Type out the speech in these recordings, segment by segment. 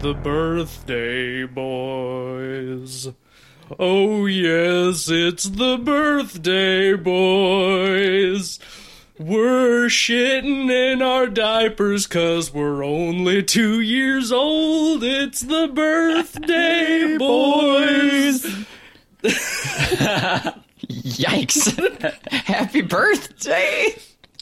It's the birthday boys. Oh, yes, it's the birthday boys. We're shitting in our diapers cause we're only two years old. It's the birthday boys. Yikes! Happy birthday!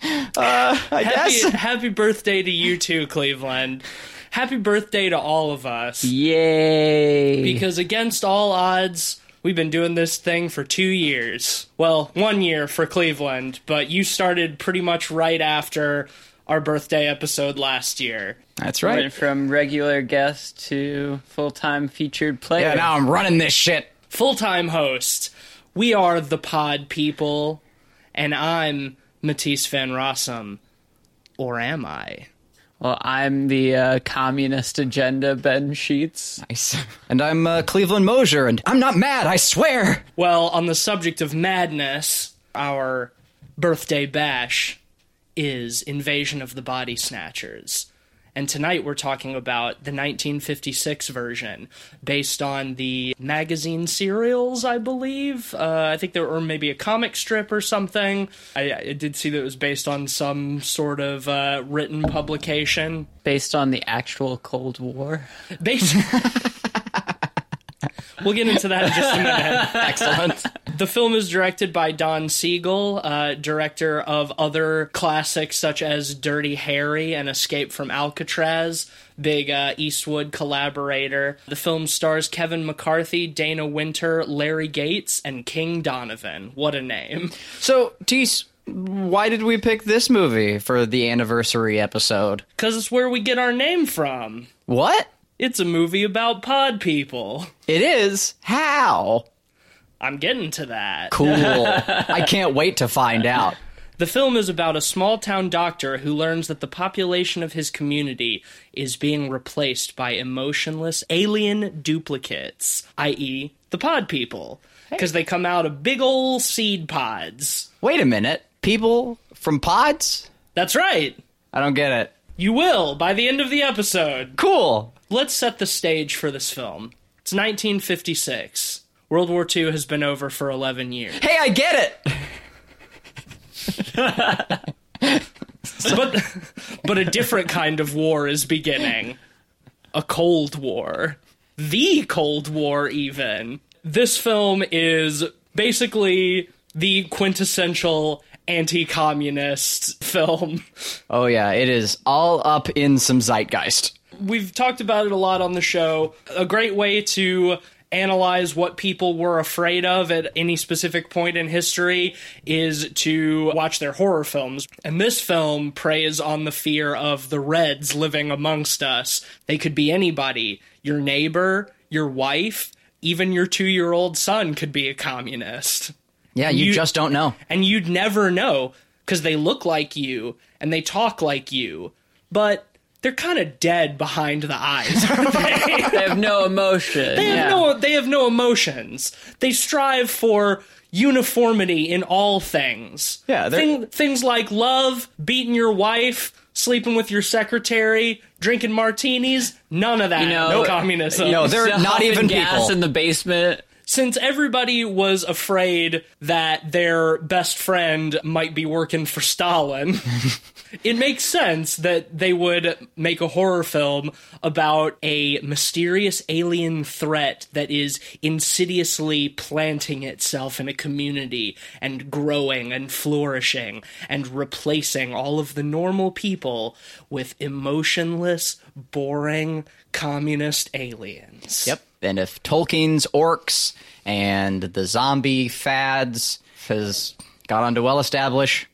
Uh, I Happy, guess. happy birthday to you too, Cleveland. Happy birthday to all of us. Yay! Because against all odds, we've been doing this thing for two years. Well, one year for Cleveland, but you started pretty much right after our birthday episode last year. That's right. Went from regular guest to full time featured player. Yeah, now I'm running this shit. Full time host. We are the Pod People, and I'm Matisse Van Rossum. Or am I? Well, I'm the uh, communist agenda Ben Sheets. Nice. And I'm uh, Cleveland Mosier, and I'm not mad, I swear. Well, on the subject of madness, our birthday bash is Invasion of the Body Snatchers. And tonight we're talking about the 1956 version, based on the magazine serials, I believe. Uh, I think there were maybe a comic strip or something. I, I did see that it was based on some sort of uh, written publication. Based on the actual Cold War. Based. we'll get into that in just a minute. Excellent. The film is directed by Don Siegel, uh, director of other classics such as Dirty Harry and Escape from Alcatraz, big uh, Eastwood collaborator. The film stars Kevin McCarthy, Dana Wynter, Larry Gates, and King Donovan. What a name. so, Tease, why did we pick this movie for the anniversary episode? Because it's where we get our name from. What? It's a movie about pod people. It is? How? I'm getting to that. Cool. I can't wait to find out. The film is about a small town doctor who learns that the population of his community is being replaced by emotionless alien duplicates, i.e., the pod people, because they come out of big ol' seed pods. Wait a minute. People from pods? That's right. I don't get it. You will by the end of the episode. Cool. Let's set the stage for this film. It's 1956. World War II has been over for 11 years. Hey, I get it. but but a different kind of war is beginning. A cold war. The cold war even. This film is basically the quintessential anti-communist film. Oh, yeah, it is all up in some zeitgeist. We've talked about it a lot on the show. A great way to analyze what people were afraid of at any specific point in history is to watch their horror films. And this film preys on the fear of the Reds living amongst us. They could be anybody your neighbor, your wife, even your two year old son could be a communist. Yeah, you, You- just don't know. And you'd never know because they look like you and they talk like you, but they're kind of dead behind the eyes, aren't they? They have no emotion. They have yeah. no they have no emotions. They strive for uniformity in all things. Yeah, Thing, things like love, beating your wife, sleeping with your secretary, drinking martinis, none of that. You know- no communism. No, they're Huffing not even gas people. in the basement. Since everybody was afraid that their best friend might be working for Stalin, it makes sense that they would make a horror film about a mysterious alien threat that is insidiously planting itself in a community and growing and flourishing and replacing all of the normal people with emotionless, boring, communist aliens. Yep. And if Tolkien's orcs and the zombie fads has got on to well establish,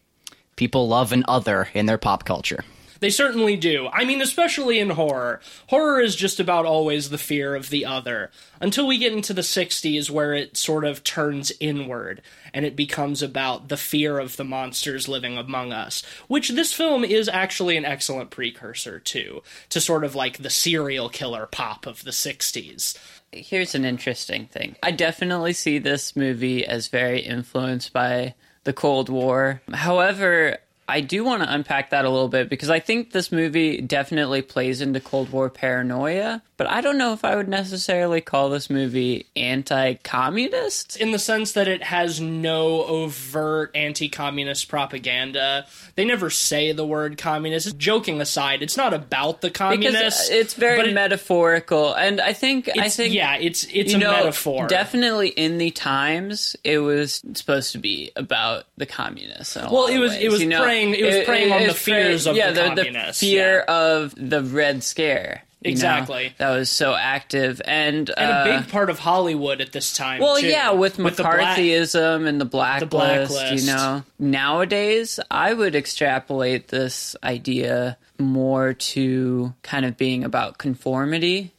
people love an other in their pop culture. They certainly do. I mean, especially in horror. Horror is just about always the fear of the other. Until we get into the 60s, where it sort of turns inward and it becomes about the fear of the monsters living among us. Which this film is actually an excellent precursor to, to sort of like the serial killer pop of the 60s. Here's an interesting thing. I definitely see this movie as very influenced by the Cold War. However, I do want to unpack that a little bit because I think this movie definitely plays into Cold War paranoia, but I don't know if I would necessarily call this movie anti communist. in the sense that it has no overt anti-communist propaganda. They never say the word communist. Joking aside, it's not about the Because communists. it's very it- metaphorical, and I think I think yeah, it's it's a know, metaphor. Definitely in the times, it was supposed to be about the communists. Well, it was- ways, it was you know? preying- it was preying on the fears of yeah, the the, communists, fear yeah. of the Red Scare. You know, Exactly. that was so active, and and uh, a big part of Hollywood at this time. well, too. yeah, with the black- McCarthyism and the blacklist, the blacklist. you know. Nowadays, I would extrapolate this idea more to kind of being about conformity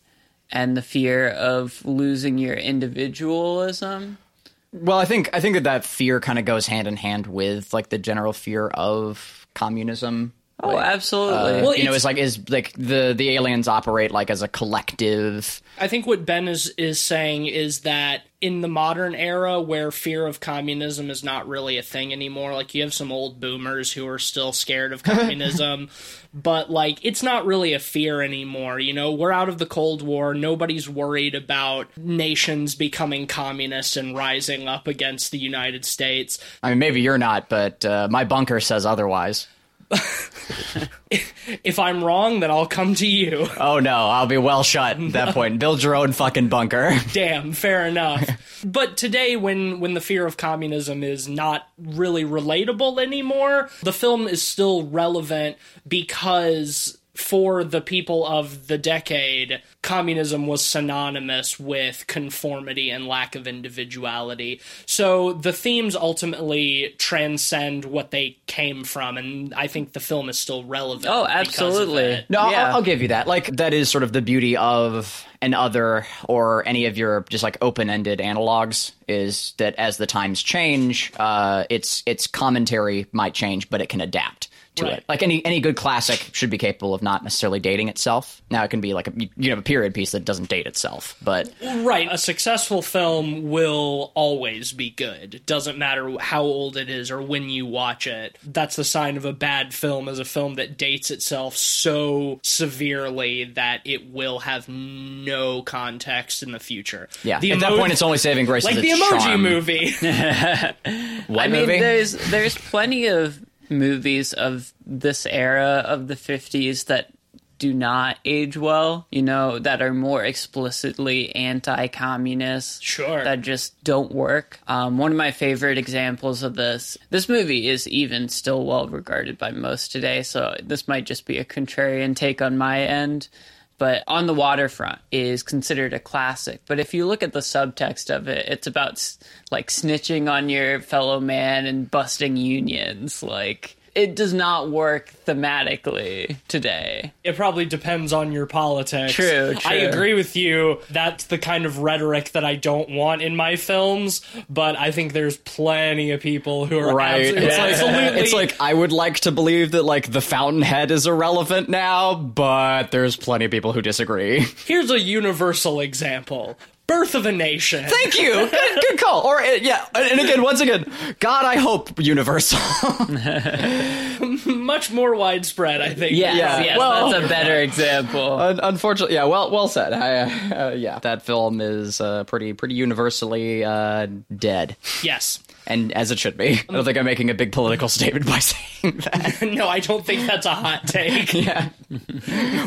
and the fear of losing your individualism. Well, I think I think that that fear kind of goes hand in hand with like the general fear of communism. Oh, absolutely. Well, you know, it's- it's like is like the the aliens operate like as a collective. I think what Ben is is saying is that in the modern era where fear of communism is not really a thing anymore, like you have some old boomers who are still scared of communism, but like it's not really a fear anymore. You know, we're out of the Cold War. Nobody's worried about nations becoming communist and rising up against the United States. I mean, maybe you're not, but uh, my bunker says otherwise. If I'm wrong, then I'll come to you. Oh no, I'll be well shut at that point. Build your own fucking bunker. Damn, fair enough. but today, when when the fear of communism is not really relatable anymore, the film is still relevant because for the people of the decade, communism was synonymous with conformity and lack of individuality. So the themes ultimately transcend what they came from, and I think the film is still relevant. Oh, absolutely. No, Yeah. I'll, I'll give you that. Like that is sort of the beauty of an other or any of your just like open-ended analogs is that as the times change, uh, its its commentary might change, but it can adapt to Right. it. Like any any good classic should be capable of not necessarily dating itself. Now it can be like a you have a period piece that doesn't date itself, but Right. A successful film will always be good. It doesn't matter how old it is or when you watch it. That's the sign of a bad film is a film that dates itself so severely that it will have no context in the future. yeah. The At that point, it's only saving grace. like the emoji charm. movie. What I mean, there's there's plenty of movies of this era of the 50s that do not age well, you know, that are more explicitly anti-communist. Sure. That just don't work. Um, one of my favorite examples of this, this movie is even still well regarded by most today, so this might just be a contrarian take on my end. But On the Waterfront is considered a classic. But if you look at the subtext of it, it's about like snitching on your fellow man and busting unions. Like, it does not work thematically today. It probably depends on your politics. True, I agree with you. That's the kind of rhetoric that I don't want in my films, but I think there's plenty of people who are Right. absolutely, It's like absolutely it's like I would like to believe that like the fountainhead is irrelevant now, but there's plenty of people who disagree. Here's a universal example. Birth of a Nation. Thank you. Good, good call. Or uh, yeah, and again, once again, God, I hope universal. Much more widespread, I think. Yes, Yeah, yes, well- that's a better example. Un- Unfortunately, yeah. Well, well said. I, uh, yeah, that film is uh, pretty pretty universally uh, dead, Yes. And as it should be. I don't think I'm making a big political statement by saying that. No, I don't think that's a hot take. yeah.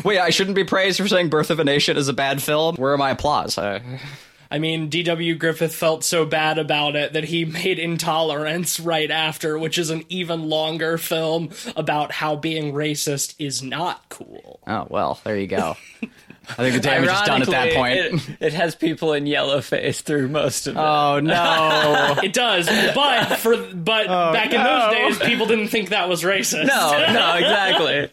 Wait, I shouldn't be praised for saying "Birth of a Nation" is a bad film. Where are my applause? Uh, I mean, D.W. Griffith felt so bad about it that he made Intolerance right after, which is an even longer film about how being racist is not cool. oh well, there you go. I think the damage is done at that point. It, it has people in yellow face through most of it. oh no. It does, but for but back in no. those days, people didn't think that was racist. no, no, exactly.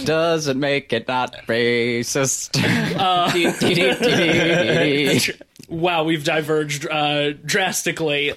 Doesn't make it not racist. Wow, we've diverged uh, drastically.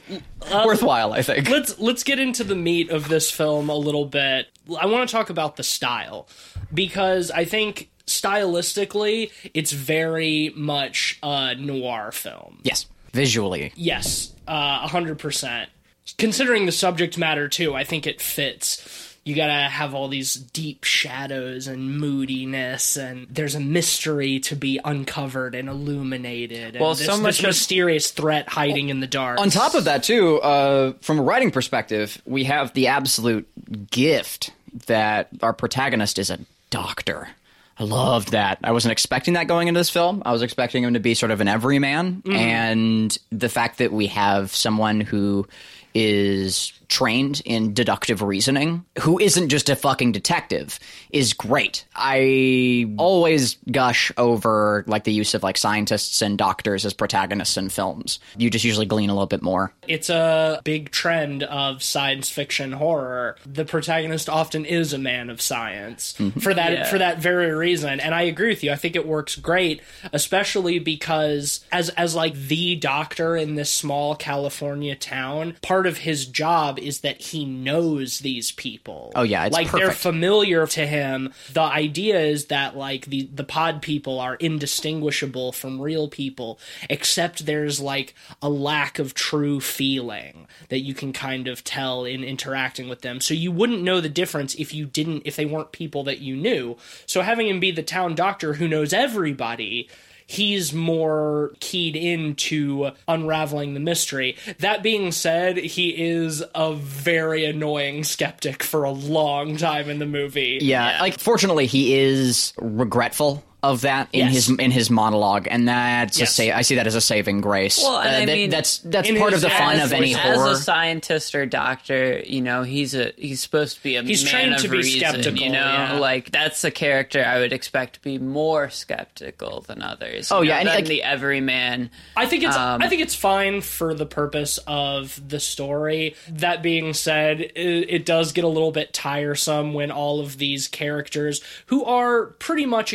Worthwhile, I think. let's let's get into the meat of this film a little bit. I want to talk about the style because I think stylistically it's very much a noir film. Yes, visually. Yes, uh, a hundred percent. considering the subject matter too, I think it fits. You gotta have all these deep shadows and moodiness, and there's a mystery to be uncovered and illuminated. And Well, this, so much this mysterious threat hiding in the dark. On top of that, too, uh, from a writing perspective, we have the absolute gift that our protagonist is a doctor. I loved that. I wasn't expecting that going into this film. I was expecting him to be sort of an everyman, mm-hmm. and the fact that we have someone who is trained in deductive reasoning, who isn't just a fucking detective, is great. I always gush over like the use of like scientists and doctors as protagonists in films. You just usually glean a little bit more. it's a big trend of science fiction horror. The protagonist often is a man of science mm-hmm. for that Yeah. for that very reason. And I agree with you. I think it works great, especially because as as like the doctor in this small California town, part of his job is that he knows these people. Oh, yeah, it's like they're familiar to him. The idea is that like the the pod people are indistinguishable from real people, except there's like a lack of true feeling that you can kind of tell in interacting with them. So you wouldn't know the difference if you didn't if they weren't people that you knew. So having him be the town doctor who knows everybody he's more keyed into unraveling the mystery. That being said, he is a very annoying skeptic for a long time in the movie. Yeah, like fortunately, he is regretful of that in Yes. his in his monologue, and that's Yes. a sa- I see that as a saving grace. Well, and Uh, I that- mean, that's that's part of the fun as- of any as horror. a scientist or doctor, you know, he's a he's supposed to be a He's man trained of to be reason, skeptical, You know, yeah. like that's a character I would expect to be more skeptical than others. you Oh, yeah, know, and, than like- the everyman. I think it's Um, I think it's fine for the purpose of the story. That being said, it, it does get a little bit tiresome when all of these characters who are pretty much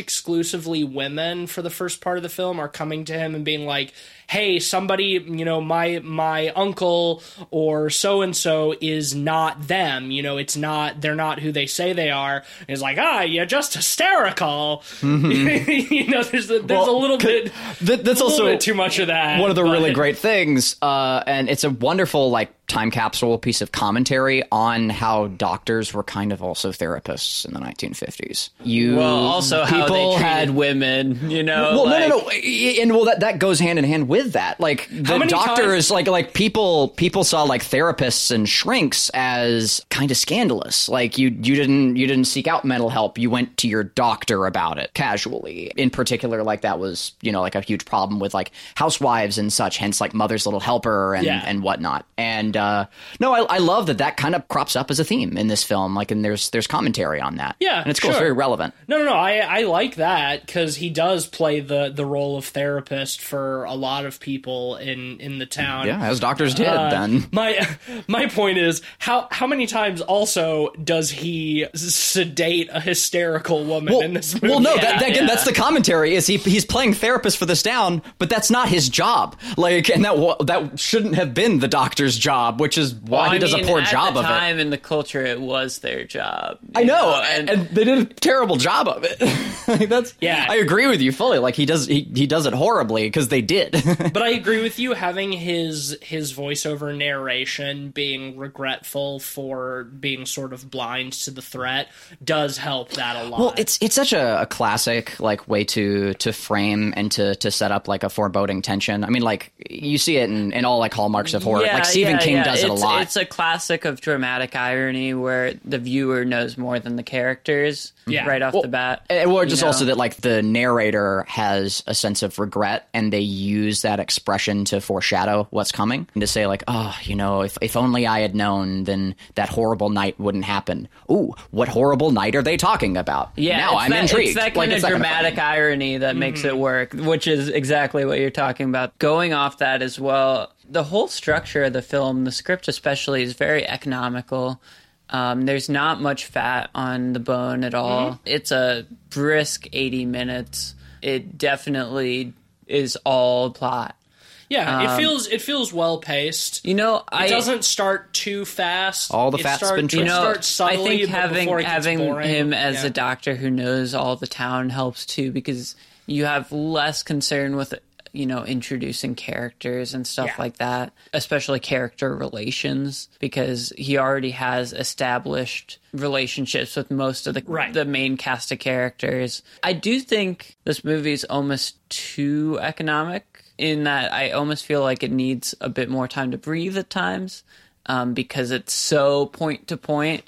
exclusively women for the first part of the film are coming to him and being like, "Hey, somebody, you know, my my uncle or so and so is not them. You know, it's not they're not who they say they are." And he's like, "Ah, you're just hysterical." you know, there's a, there's a Mm-hmm. Little bit that- that's a also bit too much of that. one of the really great things, uh, and it's a wonderful like time capsule piece of commentary on how doctors were kind of also therapists in the 1950s. You Well, also how they treated had women. You know, well, like, no, no, no, and well, that that goes hand in hand with that. Like the doctors, like like people people saw like therapists and shrinks as kind of scandalous. Like you you didn't you didn't seek out mental help. You went to your doctor about it casually. In particular, like that was you know like a huge problem with like housewives and such. Hence, like Mother's Little Helper and Yeah. and whatnot. And uh, no, I, I love that that kind of crops up as a theme in this film. Like, and there's there's commentary on that. Yeah, and it's cool. It's very relevant. No, no, no. I I like that because he does play the the role of therapist for a lot of people in in the town. Yeah, as doctors did Uh, then. My my point is how how many times also does he sedate a hysterical woman Well, in this movie? well, no, Yeah, that, that, again, yeah. that's the commentary. Is he he's playing therapist for this town, but that's not his job. Like, and that that shouldn't have been the doctor's job, which is why Well, he does mean, a poor job of it. time in the culture, it was their job. I you know, and, and, they did a terrible job of it. Like, that's Yeah. I agree with you fully. Like he does, he, he does it horribly because they did. But I agree with you. Having his his voiceover narration being regretful for being sort of blind to the threat does help that a lot. Well, it's it's such a, a classic like way to to frame and to to set up like a foreboding tension. I mean, like you see it in, in all like hallmarks of horror. like Stephen yeah, King yeah. does it a It's- lot. It's a classic of dramatic irony where the viewer knows more than the characters Yeah. right off the bat. Eh, and- Or just know? also that like the narrator has a sense of regret and they use that expression to foreshadow what's coming and to say like, oh, you know, if, if only I had known, then that horrible night wouldn't happen. Ooh, what horrible night are they talking about? Yeah, now I'm that, intrigued. It's that Like, kind it's of that kind dramatic irony that makes it mm-hmm. work, which is exactly what you're talking about. Going off that as well, the whole structure of the film, the script especially, is very economical. Um, there's not much fat on the bone at all. Mm-hmm. It's a brisk 80 minutes. It definitely is all plot. yeah, it feels it feels well paced. You know, It I doesn't start too fast. All the It fat's start- been trimmed. you know, starts I think having before it gets having boring, him as yeah. a doctor who knows all the town helps too because you have less concern with you know, introducing characters and stuff Yeah. like that, especially character relations, because he already has established relationships with most of the Right. the main cast of characters. I do think this movie is almost too economic in that I almost feel like it needs a bit more time to breathe at times. Um, because it's so point to point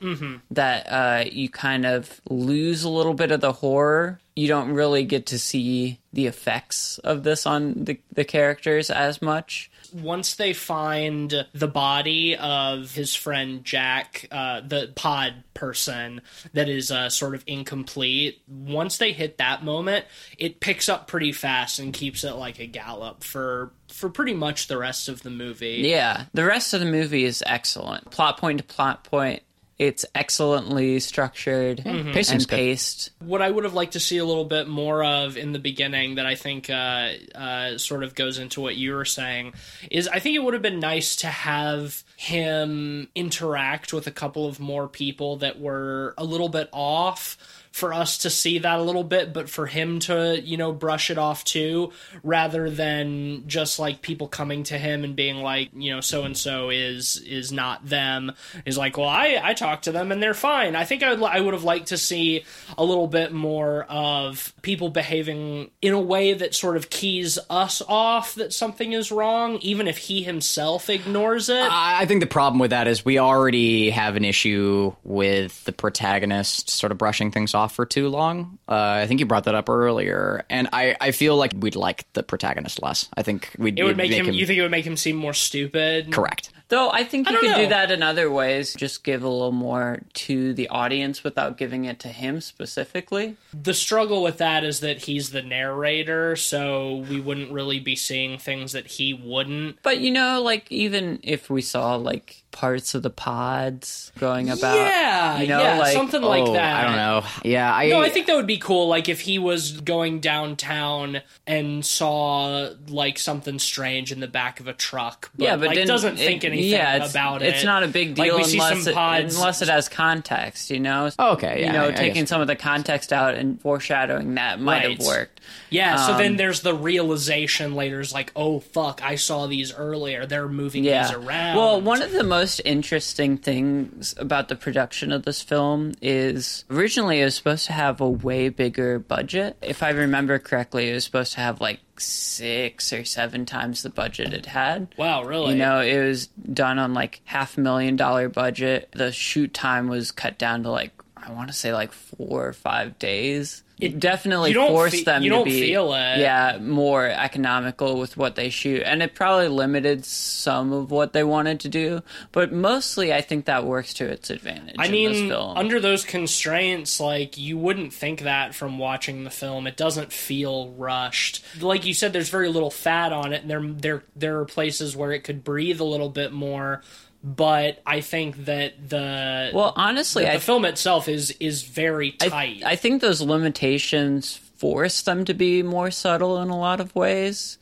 that uh, you kind of lose a little bit of the horror. You don't really get to see the effects of this on the, the characters as much. Once they find the body of his friend Jack, uh, the pod person that is uh, sort of incomplete, once they hit that moment, it picks up pretty fast and keeps it like a gallop for for pretty much the rest of the movie. Yeah, the rest of the movie is excellent. Plot point to plot point, it's excellently structured Pacing's and paced. What I would have liked to see a little bit more of in the beginning that I think uh, uh, sort of goes into what you were saying is I think it would have been nice to have him interact with a couple of more people that were a little bit off for us to see that a little bit, but for him to, you know, brush it off too, rather than just like people coming to him and being like, you know, so and so is is not them. Is like, well, I I talked to them and they're fine. I think I would I would have liked to see a little bit more of people behaving in a way that sort of keys us off that something is wrong, even if he himself ignores it. I I think the problem with that is we already have an issue with the protagonist sort of brushing things off for too long. Uh, I think you brought that up earlier, and I, I feel like we'd like the protagonist less. I think we'd it would make, him, You think it would make him seem more stupid? correct. Though I think you don't could do that in other ways. Just give a little more to the audience without giving it to him specifically. The struggle with that is that he's the narrator, so we wouldn't really be seeing things that he wouldn't. But you know, like even if we saw like parts of the pods going about, yeah, you know, yeah, like something like oh, that. I don't know. Yeah, I. No, I think that would be cool. Like if he was going downtown and saw like something strange in the back of a truck, but, yeah, but like, doesn't it- think anything yeah, it's, about it. It's not a big Like, deal see unless some it, pods- unless it has context. You know. Okay, yeah, You know, I- I taking guess. some of the context out and foreshadowing that might Right. have worked. Yeah, so then Um, there's the realization later is like, oh fuck, I saw these earlier. They're moving yeah. these around. Well, one of the most interesting things about the production of this film is originally it was supposed to have a way bigger budget. If I remember correctly, it was supposed to have like six or seven times the budget it had. wow, really? You know, it was done on like half a million dollar budget. The shoot time was cut down to like I want to say like four or five days. It definitely forced fe- them to be yeah more economical with what they shoot, and it probably limited some of what they wanted to do. But mostly, I think that works to its advantage. I in mean, this film. under those constraints, like you wouldn't think that from watching the film. It doesn't feel rushed. Like you said, there's very little fat on it, and there there there are places where it could breathe a little bit more. But I think that the well, honestly, the I film itself is is very tight. I think those limitations force them to be more subtle in a lot of ways.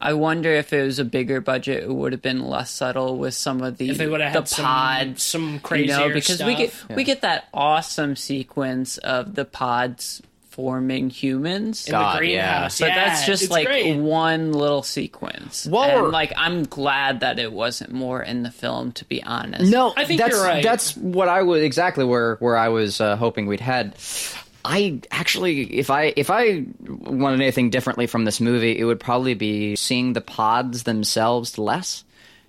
I wonder if it was a bigger budget, it would have been less subtle with some of the if they would have the had some, pods, some you crazier know, because stuff. we get we get that awesome sequence of the pods forming humans. in God, the greenhouse. But Yeah, that's just like great. one little sequence. Well, and like I'm glad that it wasn't more in the film to be honest. No, I think that's, you're right. That's what I was exactly where where I was uh, hoping we'd head. I actually, if I if I wanted anything differently from this movie, it would probably be seeing the pods themselves less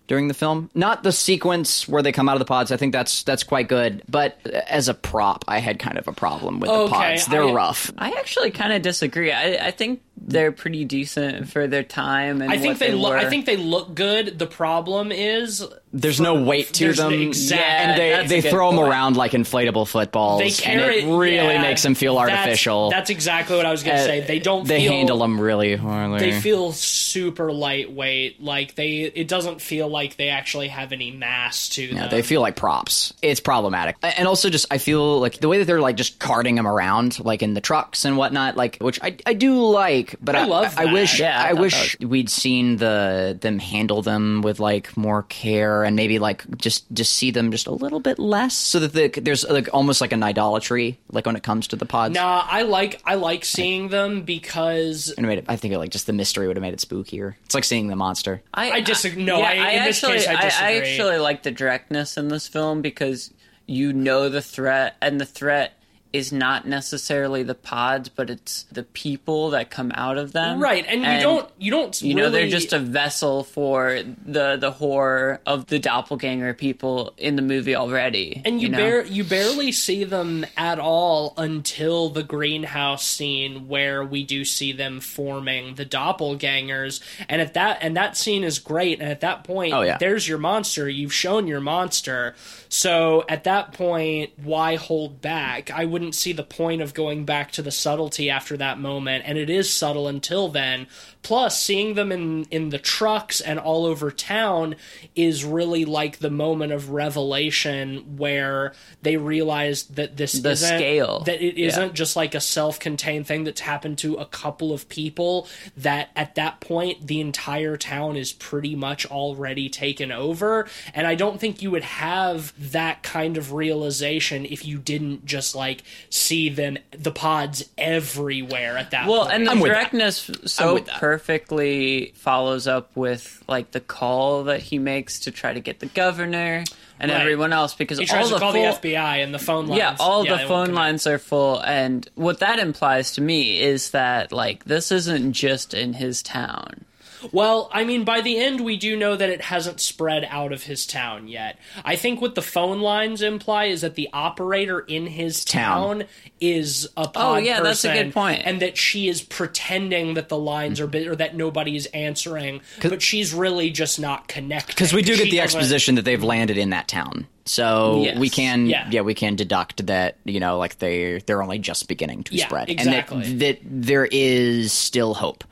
during the film. Not the sequence where they come out of the pods. I think that's that's quite good. But as a prop, I had kind of a problem with the pods. They're I- rough. I actually kind of disagree. I, I think they're pretty decent for their time and I think what they, they look. I think they look good. The problem is There's no weight to them, the exact- and they that's they throw them point. around like inflatable footballs, they and it really yeah, makes them feel artificial. That's, exactly what I was going to Uh, say. They don't. They feel, handle them really poorly. They feel super lightweight. Like they. It doesn't feel like they actually have any mass to Yeah, them. they feel like props. It's problematic, and also just I feel like the way that they're like just carting them around, like in the trucks and whatnot, like which I I do like, but I I, love I, that. wish Yeah, I I, thought wish we'd seen the them handle them with like more care there and maybe like just just see them just a little bit less, so that the, there's like almost like an idolatry, like when it comes to the pods. Nah, I like I like seeing them because And it made it, I think it, like just the mystery would have made it spookier. It's like seeing the monster. I disagree- no, yeah, I- in this actually, case, I I, disagree. actually like the directness in this film because you know the threat, and the threat is not necessarily the pods, but it's the people that come out of them. right, and you don't you don't You know, they're just a vessel for the the horror of the doppelganger people in the movie already. And you, know? bar- you barely see them at all until the greenhouse scene where we do see them forming the doppelgangers. And at that and that scene is great. And at that point, Oh, yeah. there's your monster. You've shown your monster. So at that point, why hold back? I wouldn't see the point of going back to the subtlety after that moment. And it is subtle until then. Plus, seeing them in in the trucks and all over town is really like the moment of revelation where they realize that this The isn't, scale. that it Yeah. isn't just like a self-contained thing that's happened to a couple of people that at that point the entire town is pretty much already taken over and i don't think you would have that kind of realization if you didn't just like see them the pods everywhere at that Well, point and the I'm with that. directness so with that. Perfectly follows up with like the call that he makes to try to get the governor and Right. everyone else because he all the full, the fbi and the phone lines yeah, all they the phone lines are full, and what that implies to me is that like this isn't just in his town. Well, I mean, by the end, we do know that it hasn't spread out of his town yet. I think what the phone lines imply is that the operator in his Town. town, is a oh, pod Oh, yeah, that's a good and that she is pretending that the lines are bit or that nobody is answering, but she's really just not connected. Because we do get She the exposition that they've landed in that town. So Yes. we can, Yeah. yeah. we can deduct that you know, like they they're only just beginning to Yeah, spread, exactly. and that, that there is still hope,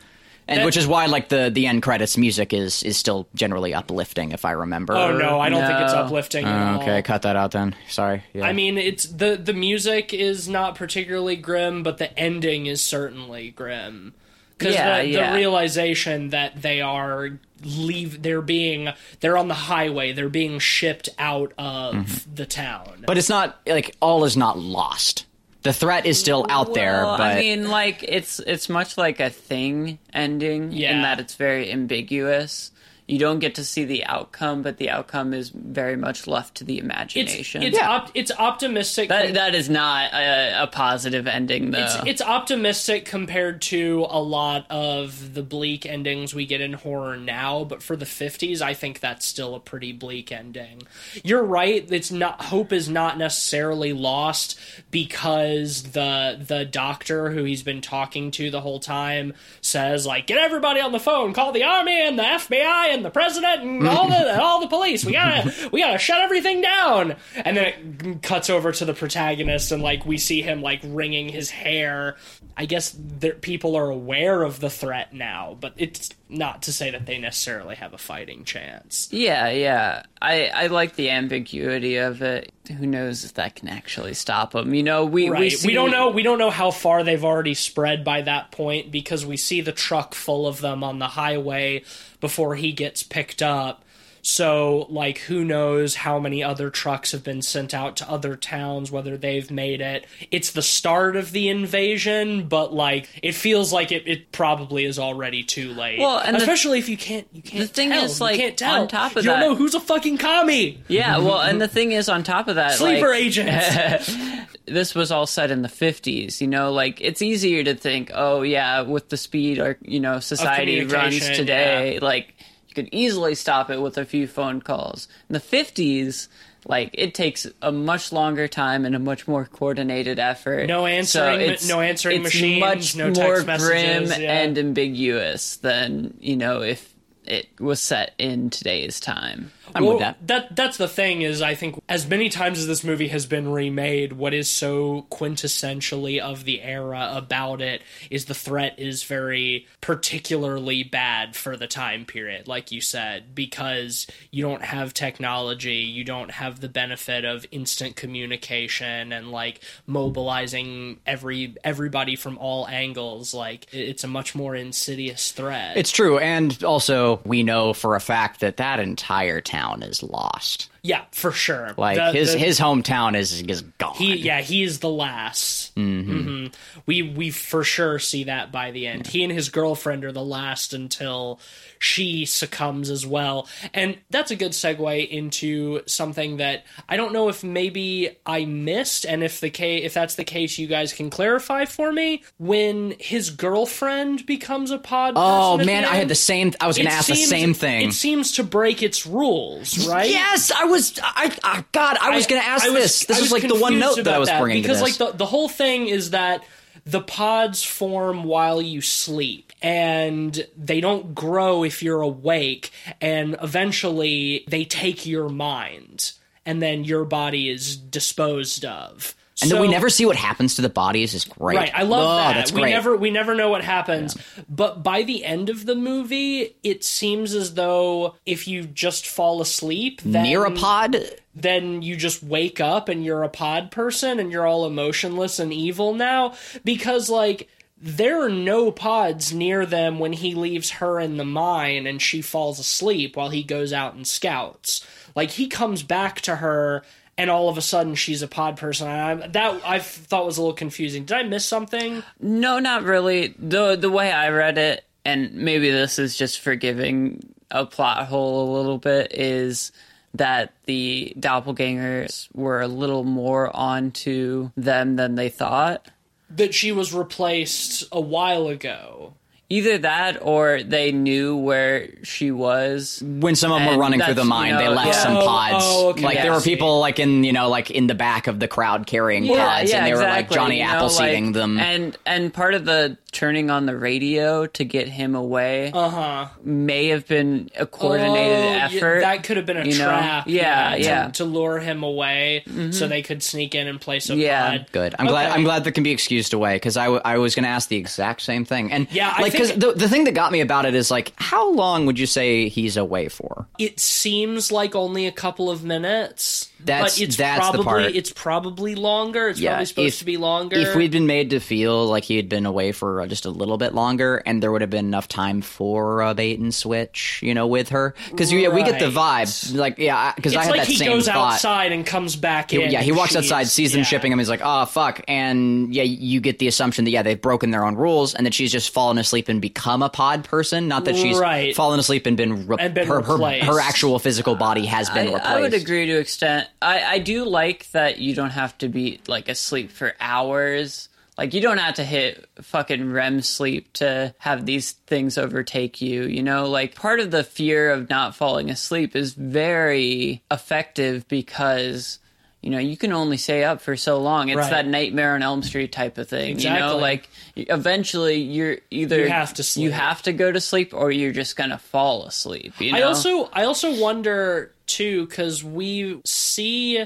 and That- which is why like the the end credits music is is still generally uplifting, if I remember. Oh no, I don't think it's No. uplifting at Uh, all. okay, cut that out then. Sorry. Yeah. I mean, it's the the music is not particularly grim, but the ending is certainly grim. Because Yeah, the, yeah. the realization that they are leave, they're being, they're on the highway, they're being shipped out of Mm-hmm. the town. but it's not like all is not lost. The threat is still out there, Well, but I mean, like it's it's much like a thing ending Yeah. in that it's very ambiguous. You don't get to see the outcome, but the outcome is very much left to the it's imagination. it's, op- it's optimistic. that that is not a, a positive ending, though. it's, it's optimistic compared to a lot of the bleak endings we get in horror now, but for the 50s, I think that's still a pretty bleak ending. You're right, it's not hope is not necessarily lost because the the doctor who he's been talking to the whole time says like get everybody on the phone, call the army and the FBI and the president and all the all the police. We got to we got to shut everything down. And then it cuts over to the protagonist and like we see him like wringing his hair. I guess there, people are aware of the threat now, but it's not to say that they necessarily have a fighting chance. yeah, yeah. I I like the ambiguity of it. Who knows if that can actually stop them? You know, we Right. we, We, don't know. We don't know how far they've already spread by that point because we see the truck full of them on the highway before he gets picked up. So, like, who knows how many other trucks have been sent out to other towns, whether they've made it. It's the start of the invasion, but like, it feels like it, it probably is already too late. Well, and the- especially if you can't, you can't. thing tell. is, You like, can't tell. on top of you that- you don't know who's a fucking commie. Yeah, well, and the thing is, on top of that, Sleeper like, agents. this was all set in the 50s you know like it's easier to think oh yeah with the speed our you know society runs today like you could easily stop it with a few phone calls. In the 50s like it takes a much longer time and a much more coordinated effort. No answering- so it's, no answering it's machines, much no more text grim yeah. and ambiguous than you know if it was set in today's time I'm Well, with that. That that's the thing is I think as many times as this movie has been remade, what is so quintessentially of the era about it is the threat is very particularly bad for the time period, like you said, because you don't have technology, you don't have the benefit of instant communication and like mobilizing every everybody from all angles. Like it's a much more insidious threat. It's true, and also we know for a fact that that entire town is lost. Yeah, for sure. Like The- his the- his hometown is is gone. He, yeah, he is the last. Mm-hmm. We we for sure see that by the end. He and his girlfriend are the last until she succumbs as well. And that's a good segue into something that I don't know if maybe I missed, and if the case, if that's the case, you guys can clarify for me. When his girlfriend becomes a pod. oh man, I had the same. I was going to ask the same thing. It seems to break its rules, right? Yes, I was. I, I God, I was going to ask I was- this. This I was, like the one confused note that I about was bringing because to this. like the the whole thing is that the pods form while you sleep and they don't grow if you're awake and eventually they take your mind and then your body is disposed of. And so, then we never see what happens to the bodies. Is great. Right, I love oh, that. That's we great. never we never know what happens. But by the end of the movie, it seems as though if you just fall asleep, then near a pod. then you just wake up and you're a pod person and you're all emotionless and evil now because like there are no pods near them when he leaves her in the mine and she falls asleep while he goes out and scouts like he comes back to her and all of a sudden she's a pod person and I'm, that i thought was a little confusing did i miss something No, not really. The the way I read it, and maybe this is just forgiving a plot hole a little bit, is that the doppelgangers were a little more onto them than they thought. that she was replaced a while ago Either that or they knew where she was. when some of them were running through the mine, you they left yeah. some Oh, pods. oh, okay. Like Yeah, there were people like in you know like in the back of the crowd carrying pods, and they were like exactly, Johnny you know, Appleseeding like- them. And and part of the turning on the radio to get him away uh-huh may have been a coordinated Oh, yeah, effort. that could have been a you know? trap. Yeah, yeah. To, lure him away so they could sneak in and place a Yeah. pod. Good. I'm glad. I'm glad that can be excused away because I, w- I was going to ask the exact same thing. And Yeah, like because think- the the thing that got me about it is like how long would you say he's away for? It seems like only a couple of minutes. That's- but it's that's the probably part. it's probably longer. It's probably supposed if- to be longer. If we'd been made to feel like he had been away for uh, just a little bit longer, and there would have been enough time for a bait and switch, you know, with her, because yeah, we get the vibe. Like yeah, because I had like that he same goes thought. outside and comes back He- in. yeah, he walks outside, sees them yeah. shipping him. He's like, "Oh fuck!" And yeah, you get the assumption that yeah, they've broken their own rules, and that she's just fallen asleep and become a pod person. Not that she's Right. fallen asleep and been, re- And been her, her her actual physical body has been I, replaced. I would agree to extent. I, I do like that you don't have to be like asleep for hours. Like you don't have to hit fucking REM sleep to have these things overtake you. You know, like part of the fear of not falling asleep is very effective because. You know, you can only stay up for so long. It's Right. that Nightmare on Elm Street type of thing. You know, Exactly. like eventually you're either You have to sleep. you have to go to sleep or you're just gonna fall asleep. You know? I also I also wonder too because we see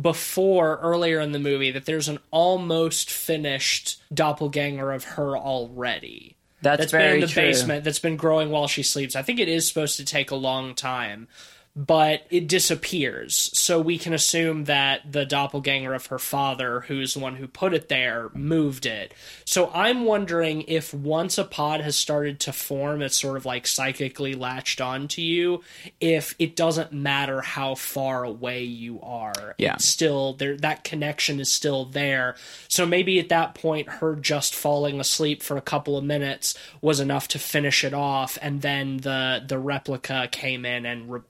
before earlier in the movie that there's an almost finished doppelganger of her already. that's, that's been in the true. basement that's been growing while she sleeps. I think it is supposed to take a long time, but it disappears. So we can assume that the doppelganger of her father, who's the one who put it there, moved it. So I'm wondering if once a pod has started to form, it's sort of like psychically latched onto you, if it doesn't matter how far away you are. Yeah. It's still there that connection is still there. So maybe at that point her just falling asleep for a couple of minutes was enough to finish it off and then the the replica came in and re-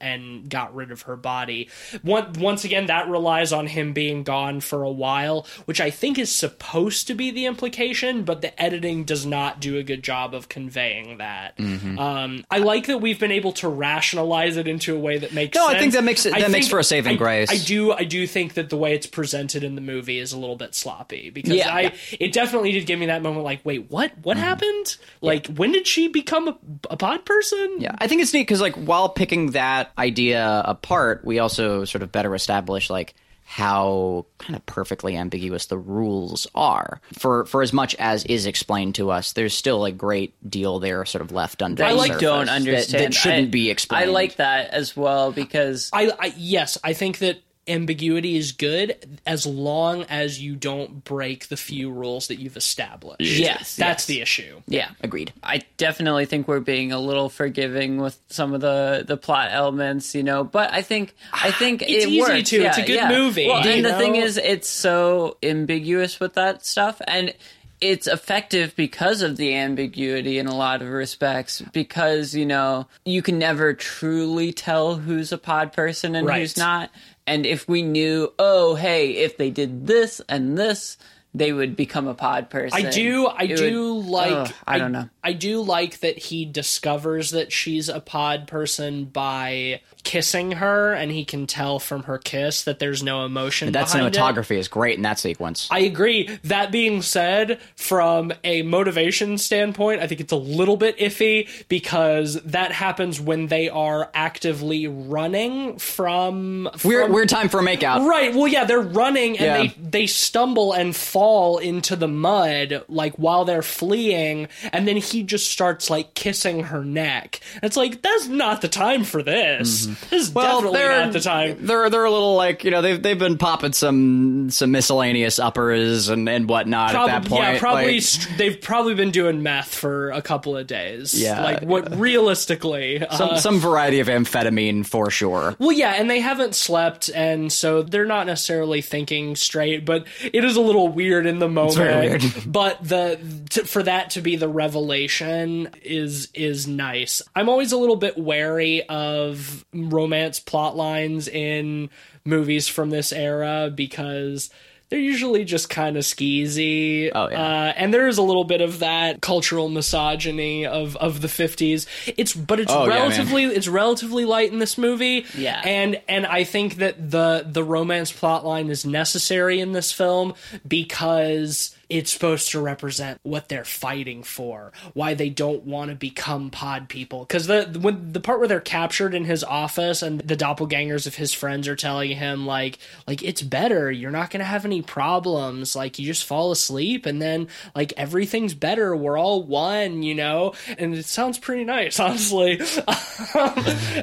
and got rid of her body. Once again that relies on him being gone for a while, which I think is supposed to be the implication, but the editing does not do a good job of conveying that. Mm-hmm. Um, I like that we've been able to rationalize it into a way that makes No, I think that makes it- that makes for a saving I- grace. I do I do think that the way it's presented in the movie is a little bit sloppy because Yeah. I it definitely did give me that moment like wait what what Mm-hmm. happened like when did she become a, a pod person Yeah, I think it's neat because like while picking that idea apart, we also sort of better establish like how kind of perfectly ambiguous the rules are. For for as much as is explained to us, there's still a great deal there, sort of left under I like don't that- understand that, shouldn't I- be explained. I like that as well because I, I yes I think that ambiguity is good as long as you don't break the few rules that you've established. Yes, That's the issue. Yeah, Agreed. I definitely think we're being a little forgiving with some of the the plot elements, you know. But I think I think It's it easy works. to. Yeah, It's a good yeah. movie, Well, you and the thing is, it's so ambiguous with that stuff, and it's effective because of the ambiguity in a lot of respects. Because you know you can never truly tell who's a pod person and Right. who's not. And if we knew, oh hey, if they did this and this. They would become a pod person. I do. I It do would- oh, like. Ugh, I don't know. I do like that he discovers that she's a pod person by kissing her, and he can tell from her kiss that there's no emotion. That cinematography is great in that sequence. I agree. That being said, from a motivation standpoint, I think it's a little bit iffy because that happens when they are actively running from. weird, from- weird time for a makeout. Right. Well, yeah, they're running and Yeah. they they stumble and fall into the mud like while they're fleeing, and then he just starts like kissing her neck. It's like that's not the time for this. Mm-hmm. This is definitely they're not the time. They're they're a little like you know they've they've been popping some some miscellaneous uppers and and whatnot Prob- at that point. yeah, probably Like, st- they've probably been doing meth for a couple of days. Yeah, like what realistically. some uh, some variety of amphetamine for sure. Well, yeah, and they haven't slept, and so they're not necessarily thinking straight. But it is a little weird in the moment. but the to, for that to be the revelation is is nice. I'm always a little bit wary of romance plot lines in movies from this era because. They're usually just kind of skeezy. Oh, yeah. Uh, and there is a little bit of that cultural misogyny of, of the 50s. It's but it's Oh, yeah, relatively it's relatively light in this movie. Yeah. And and I think that the the romance plot line is necessary in this film because it's supposed to represent what they're fighting for, why they don't want to become pod people. Because the when the part where they're captured in his office and the doppelgangers of his friends are telling him like like it's better, you're not gonna have any problems, like you just fall asleep and then like everything's better, we're all one, you know. And it sounds pretty nice, honestly.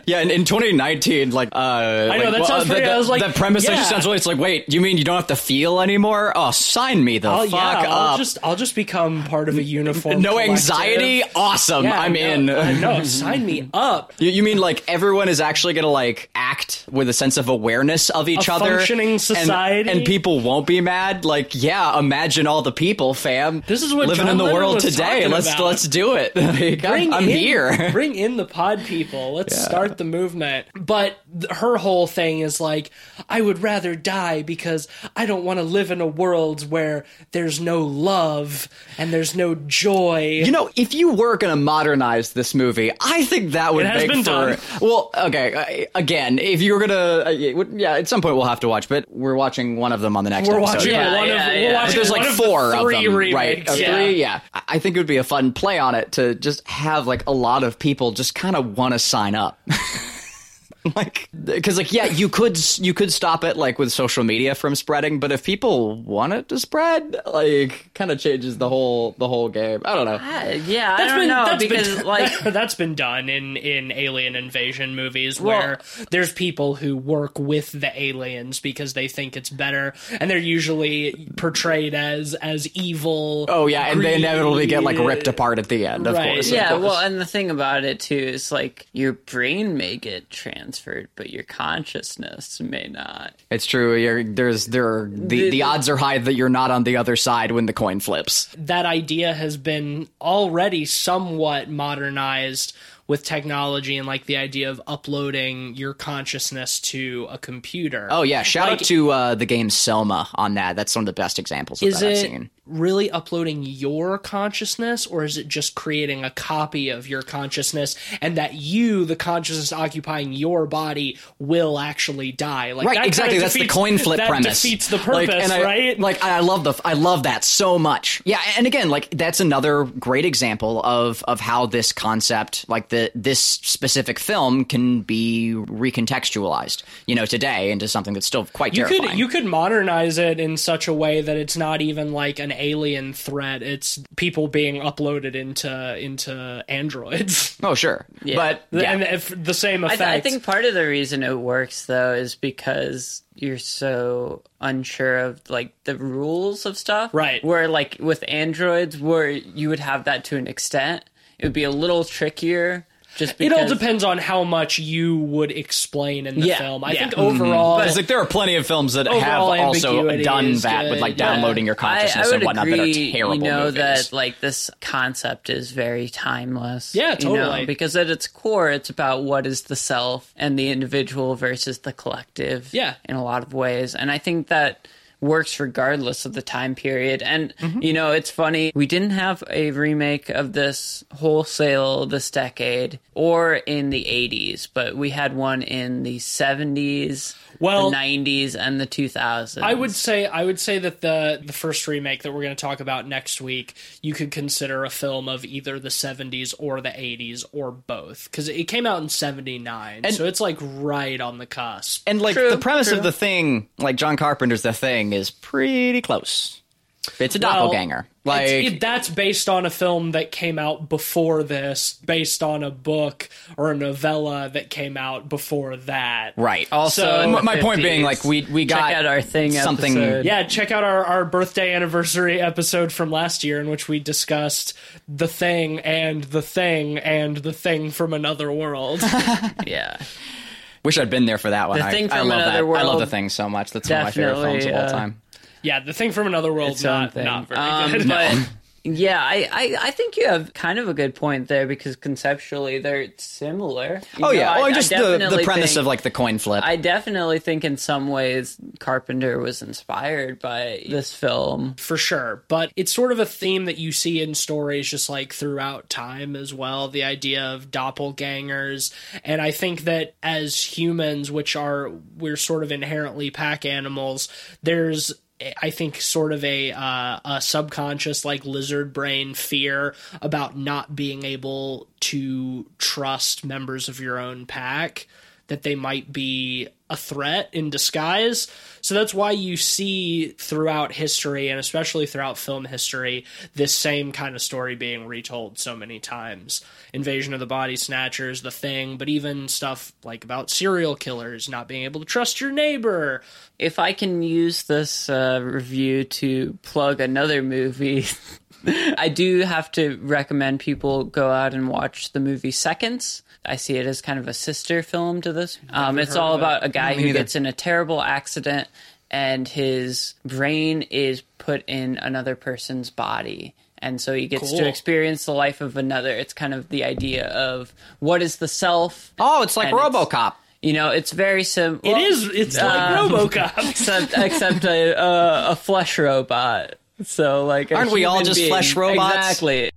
Yeah, in, in 2019, like uh, I know, that sounds the, pretty- the, I was like, the premise yeah. sounds really. It's like, wait, you mean you don't have to feel anymore? Oh, sign me the Oh fuck yeah, I'll up. just I'll just become part of a uniform. no collective. anxiety. Awesome. Yeah, I'm no, in. uh, no, sign me up. You, you mean like everyone is actually going to like act with a sense of awareness of each A other, functioning and- society? and, people won't be mad? Like, yeah, imagine all the people, fam. This is what living John in the Lennon world today. Let's about. let's do it. Like, I'm, I'm in, here. bring in the pod people. Let's start the movement. But th- her whole thing is like, I would rather die because I don't want to live in a world where there's no love and there's no joy. You know, if you were going to modernize this movie, I think that would It has make been for. done. Well, okay, uh, again, if you were going to, uh, it would- yeah, at some point we'll have to watch, but we're watching one of them on the next we're episode. watching Yeah, one yeah, of yeah. we're But watching there's like one of four the of them, remakes. right? Of Yeah. three, yeah. I- I think it would be a fun play on it to just have like a lot of people just kind of want to sign up. like because like yeah you could you could stop it like with social media from spreading but if people want it to spread like kind of changes the whole the whole game i don't know Uh, yeah, I don't been, know that's because been, like that's been done in in alien invasion movies Well- where there's people who work with the aliens because they think it's better and they're usually portrayed as as evil oh yeah and they inevitably get like ripped apart at the end of Right. course of yeah, course. well, and the thing about it too is like your brain may get transferred, but your consciousness may not. it's true. You're, there's there are, the, The- the odds are high that you're not on the other side when the coin flips. That idea has been already somewhat modernized with technology and like the idea of uploading your consciousness to a computer. oh yeah. Shout Like- out to uh, the game SOMA on that. That's one of the best examples of is that i've it seen really uploading your consciousness or is it just creating a copy of your consciousness and that you the consciousness occupying your body will actually die? Like right exactly. That's the coin flip that premise. defeats the Like, purpose and I, right? like i love the i love that so much. Yeah and again like that's another great example of of how this concept like the this specific film can be recontextualized you know today into something that's still quite you terrifying. could you could modernize it in such a way that it's not even like an an alien threat. It's people being uploaded into into androids. Oh, sure. But yeah. and if the same I, effect. th- I think part of the reason it works though is because you're so unsure of like the rules of stuff. Right. Where like with androids, where you would have that to an extent, it would be a little trickier. Just it all depends on how much you would explain in the Yeah, film. I yeah. think mm-hmm. overall, It's like there are plenty of films that have also done is that with good, like yeah. downloading your consciousness I would and whatnot agree, that are terrible you know, movies. that like this concept is very timeless. Yeah, you know, totally. because at its core, it's about what is the self and the individual versus the collective. Yeah. in a lot of ways, and I think that works regardless of the time period. And Mm-hmm. you know, it's funny we didn't have a remake of this wholesale this decade or in the 80s, but we had one in the 70s, Well, the 90s, and the 2000s. I would say I would say that the the first remake that we're going to talk about next week, you could consider a film of either the 70s or the 80s or both because it came out in 79, so it's like right on the cusp. and like True, the premise true. of the thing, like John Carpenter's The Thing, is pretty close. It's a Well, doppelganger. like it- that's based on a film that came out before this, based on a book or a novella that came out before that. right. Also, So- in the M- my point being, like we we got Check out our thing something. episode. Yeah, check out our, our birthday anniversary episode from last year in which we discussed the thing and the thing and the thing from another world. Yeah. Wish I'd been there for that one. The I, Thing I love Another that. I love the thing so much. That's one of my favorite films of definitely, all uh, time. yeah, the thing from another world its not not very Um, good. But yeah, I, I, I think you have kind of a good point there because conceptually they're similar. You Oh know, yeah, I- or I just the, the premise think- of like the coin flip. I definitely think in some ways Carpenter was inspired by this film. for sure. But it's sort of a theme that you see in stories just like throughout time as well. The idea of doppelgangers. And I think that as humans, which are, we're sort of inherently pack animals, there's I think sort of a uh, a subconscious like lizard brain fear about not being able to trust members of your own pack that they might be a threat in disguise. So that's why you see throughout history, and especially throughout film history, this same kind of story being retold so many times. Invasion of the Body Snatchers, The Thing, but even stuff like about serial killers, not being able to trust your neighbor. If I can use this uh, review to plug another movie, I do have to recommend people go out and watch the movie Seconds. I see it as kind of a sister film to this. Um, it's all of it. about a guy who neither. gets in a terrible accident and his brain is put in another person's body. And so he gets to experience the life of another. It's kind of the idea of what is the self. oh, it's like and it's- RoboCop. You know, it's very simple. It is. It's like RoboCop. except except a uh, a flesh robot. So like, Aren't we all just being. flesh robots? Exactly.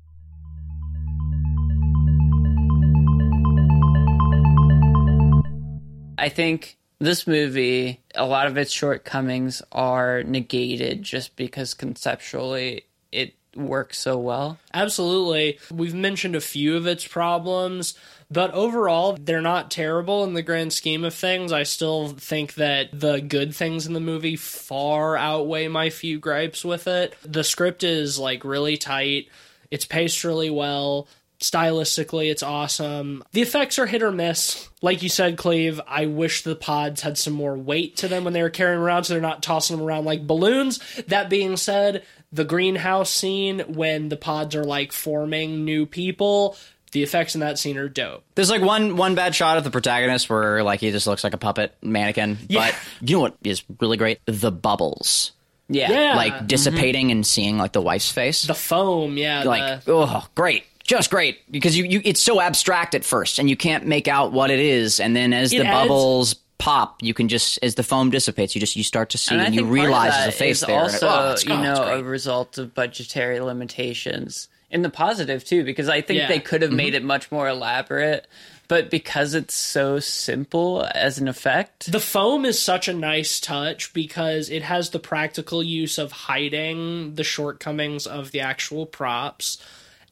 I think this movie, a lot of its shortcomings are negated just because conceptually it works so well. Absolutely. We've mentioned a few of its problems, but overall, they're not terrible in the grand scheme of things. I still think that the good things in the movie far outweigh my few gripes with it. The script is like really tight, it's paced really well. Stylistically, it's awesome. The effects are hit or miss. Like you said, Cleve, I wish the pods had some more weight to them when they were carrying around so they're not tossing them around like balloons. That being said, the greenhouse scene when the pods are like forming new people, the effects in that scene are dope. There's like one one bad shot of the protagonist where like he just looks like a puppet mannequin. Yeah. But you know what is really great? The bubbles. Yeah. Yeah. Like mm-hmm. dissipating and seeing like the wife's face. The foam, yeah. like the, oh great just great because you, you it's so abstract at first and you can't make out what it is and then as It the adds- bubbles pop you can just as the foam dissipates you just you start to see And and, you think part of realize there's a face is there and it- oh, Also, oh, it's- you it's know, great. a result of budgetary limitations in the positive too, because I think Yeah. they could have mm-hmm. made it much more elaborate, but because it's so simple as an effect, the foam is such a nice touch because it has the practical use of hiding the shortcomings of the actual props.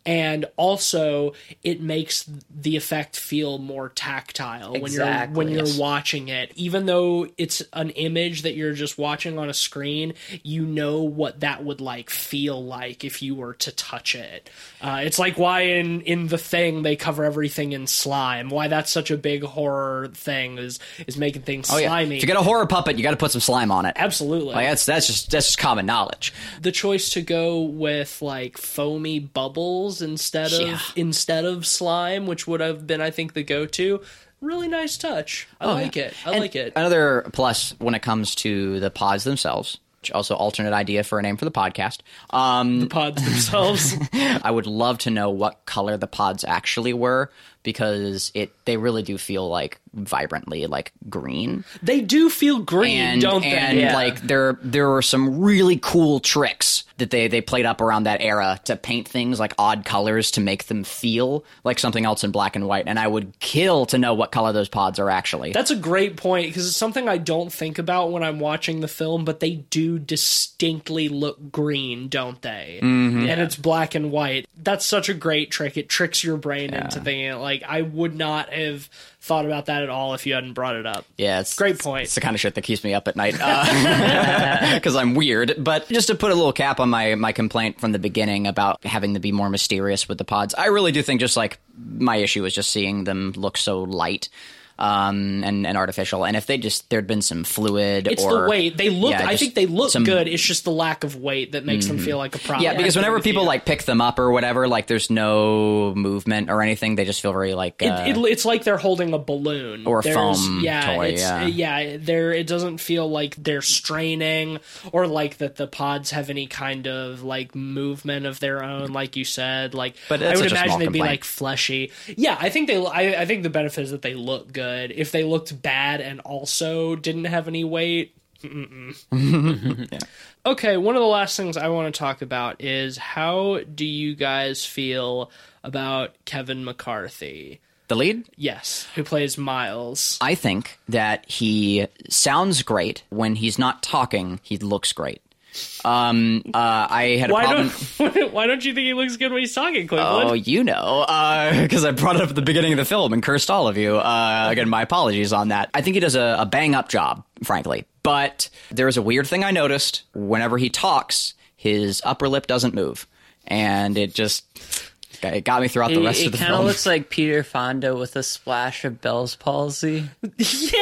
And also it makes the effect feel more tactile when you're when you're watching it. Even though it's an image that you're just watching on a screen, you know what that would like feel like if you were to touch it. Uh, it's like why in in the thing they cover everything in slime. Why that's such a big horror thing is is making things Oh yeah. slimy. If you get a horror puppet, you got to put some slime on it. Absolutely. Like that's that's just that's just common knowledge. the choice to go with like foamy bubbles instead of Yeah. instead of slime, which would have been I think the go to. Really nice touch. I like it. I And like it. Another plus when it comes to the pods themselves, which also alternate idea for a name for the podcast. Um, Pods themselves. I would love to know what color the pods actually were because it they really do feel like vibrantly like green. they do feel green, and don't and they? like there there were some really cool tricks that they they played up around that era to paint things like odd colors to make them feel like something else in black and white and I would kill to know what color those pods are actually. That's a great point because it's something I don't think about when I'm watching the film, but they do distinctly look green, don't they? Mm-hmm. And it's black and white. That's such a great trick. It tricks your brain into thinking like I would not have thought about that at all if you hadn't brought it up. yeah, it's Great point. It's the kind of shit that keeps me up at night uh, because I'm weird. But just to put a little cap on my my complaint from the beginning about having to be more mysterious with the pods, I really do think just like my issue is just seeing them look so light. Um and, and artificial, and if they just there'd been some fluid It's or the weight. They look. Yeah, I think they look some- good. It's just the lack of weight that makes them feel like a problem. Yeah, because whenever people you. like pick them up or whatever, like there's no movement or anything. They just feel very like uh, It, it, it's like they're holding a balloon Or a There's- foam yeah, toy, It's, yeah. yeah, there. It doesn't feel like they're straining or like that the pods have any kind of like movement of their own, like you said. Like, But I would imagine they'd be like fleshy. Yeah, I think they. I, I think the benefit is that they look good. If they looked bad and also didn't have any weight. Okay, one of the last things I want to talk about is how do you guys feel about Kevin McCarthy? the lead. Yes, who plays Miles. I think that he sounds great when he's not talking. He looks great. Um, uh, I had a Why problem. don't Why don't you think he looks good when he's talking, Cleveland? Oh, you know, because I brought it up at the beginning of the film and cursed all of you. Uh, again, my apologies on that. I think he does a, a bang up job, frankly. But there's a weird thing I noticed. Whenever he talks, his upper lip doesn't move, and it just it got me throughout the rest it of the film. It kind of looks like Peter Fonda with a splash of Bell's palsy. yeah.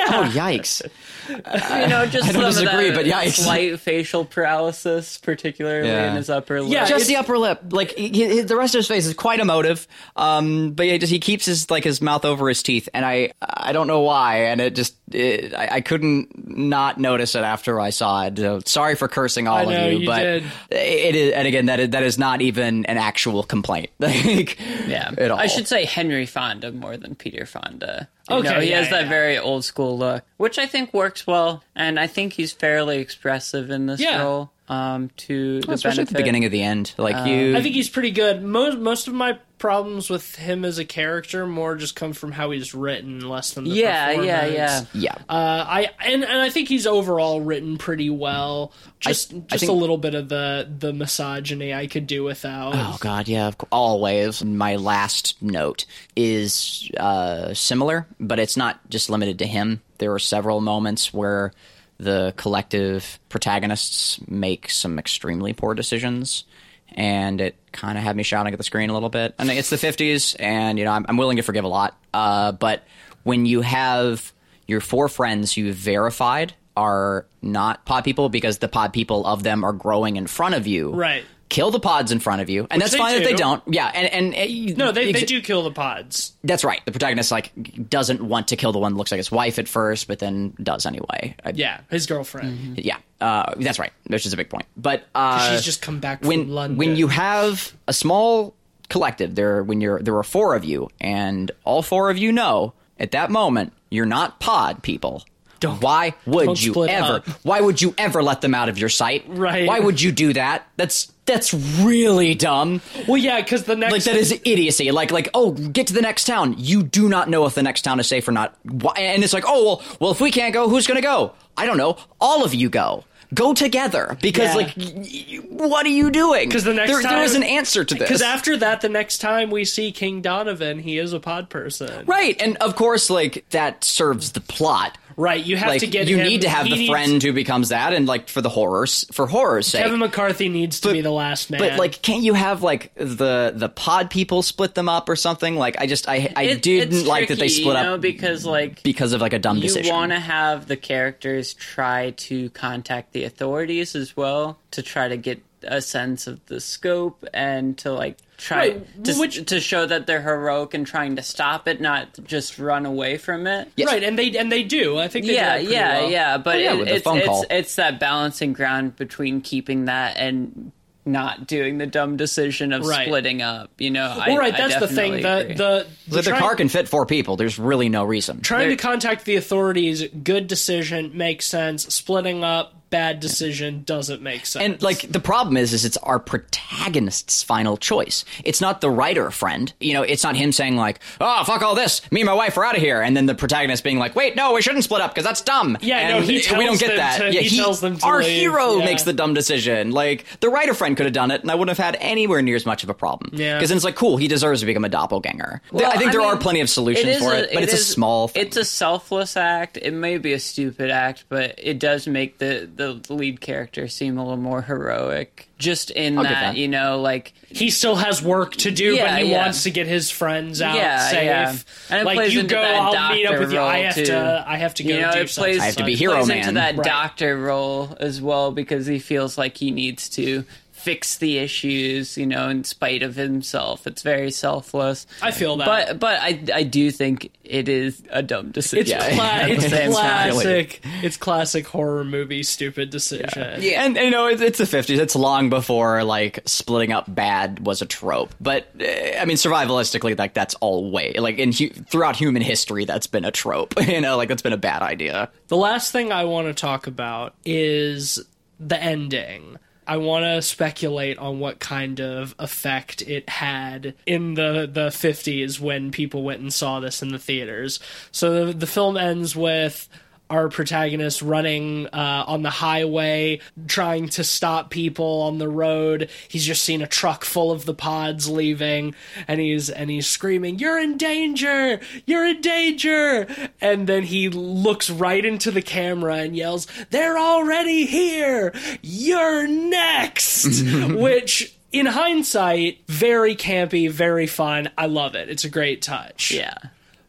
oh, yikes! You know, just I don't some of disagree, that but yikes. slight facial paralysis, particularly Yeah. in his upper lip. Yeah, just the upper lip. Like he, he- the rest of his face is quite emotive. Um, but yeah, just he keeps his like his mouth over his teeth, and I I don't know why, and it just it, I, I couldn't not notice it after I saw it. So sorry for cursing all I know, of you, you but did. it is. And again, that is, that is not even an actual complaint. like, Yeah, at all. I should say Henry Fonda more than Peter Fonda. You Okay, know, he yeah, has that yeah. very old school look, which I think works well, and I think he's fairly expressive in this Yeah. role. Um, to the especially at the beginning of the end. Like you, I think he's pretty good. Most most of my problems with him as a character more just come from how he's written, less than the Yeah, yeah, performance. yeah. yeah. Uh, I and, and I think he's overall written pretty well. Just just think- a little bit of the the misogyny I could do without. Oh God, yeah, of course. always. My last note is uh, similar, but it's not just limited to him. There are several moments where the collective protagonists make some extremely poor decisions, and it kind of had me shouting at the screen a little bit. And it's the '50s, and you know I'm, I'm willing to forgive a lot. Uh, but when you have your four friends you've verified are not pod people because the pod people of them are growing in front of you, Right. Kill the pods in front of you, and that's they fine if they do. don't. Yeah, and and uh, No, they, they do kill the pods. That's right. The protagonist like doesn't want to kill the one that looks like his wife at first, but then does anyway. I- Yeah, his girlfriend. yeah, uh, that's right. Which is a big point. But uh, She's just come back when from London. when you have a small collective there, when you're there are four of you, and all four of you know at that moment you're not pod people. Don't- Why would don't you ever? up. Why would you ever let them out of your sight? Right. Why would you do that? That's that's really dumb. well, yeah, because the next Like that is idiocy. Like like oh, get to the next town. You do not know if the next town is safe or not. Why? And it's like oh well, well if we can't go, who's going to go? I don't know. All of you go go together because Yeah. like y- y- what are you doing because the next there, time- there is an answer to this. Because after that, the next time we see King Donovan, he is a pod person. right, and of course, like that serves the plot. Right, you have Like to get you him- need to have he the needs- friend who becomes that, and like for the horrors, for horror's sake. Kevin McCarthy needs to But- be the last man. But like, can't you have like the the pod people split them up or something? Like, I just I I It- didn't it's like that they split you know, up because like because of like a dumb you decision. want to have the characters try to contact the authorities as well to try to get a sense of the scope and to like try Right, to, which- to show that they're heroic and trying to stop it, not just run away from it. Yes. right, and they and they do. I think they yeah, do that yeah, well. yeah. But Oh, yeah, it- it's it's it's that balancing ground between keeping that and not doing the dumb decision of Right. splitting up. You know, Well, I, right, I that's the thing. definitely The the, the the trying- car can fit four people, there's really no reason. trying There- to contact the authorities, good decision, makes sense. Splitting up, bad decision, doesn't make sense. And like the problem is, is it's our protagonist's final choice. It's not the writer friend. You know, it's not him saying like, "Oh, fuck all this. Me and my wife are out of here," and then the protagonist being like, "Wait, no, we shouldn't split up because that's dumb." Yeah, and no, he we don't get that. to- yeah, he tells them to our leave, hero yeah. makes the dumb decision. Like the writer friend could have done it, and I wouldn't have had anywhere near as much of a problem. Yeah. because then it's like, cool, he deserves to become a doppelganger. Well, I think there are plenty of solutions is for a- it, but it's a small. Thing. It's a selfless act. It may be a stupid act, but it does make the the lead character seem a little more heroic. Just in that, that. you know, like he still has work to do, Yeah, but he yeah. wants to get his friends out Yeah, safe. yeah. And it like plays you into go, that I'll meet up doctor with you. I role, have too. to. I have to go you know, do it plays. I have to be hero plays man. into that Right. doctor role as well because he feels like he needs to fix the issues, you know, in spite of himself. It's very selfless. I feel that. But but I I do think it is a dumb decision. It's, cla- it's same classic. It's classic horror movie stupid decision. Yeah, and, and, you know it's, it's the fifties. It's long before like splitting up bad was a trope. But uh, I mean, survivalistically, like that's all way like in hu- throughout human history, that's been a trope. You know, like that's been a bad idea. The last thing I want to talk about is the ending. I want to speculate on what kind of effect it had in the the 50s when people went and saw this in the theaters. So the, the film ends with our protagonist running uh, on the highway, trying to stop people on the road. He's just seen a truck full of the pods leaving, and he's and he's screaming, "You're in danger! You're in danger!" And then he looks right into the camera and yells, "They're already here! You're next!" Which. In hindsight, very campy, very fun. I love it. It's a great touch. Yeah.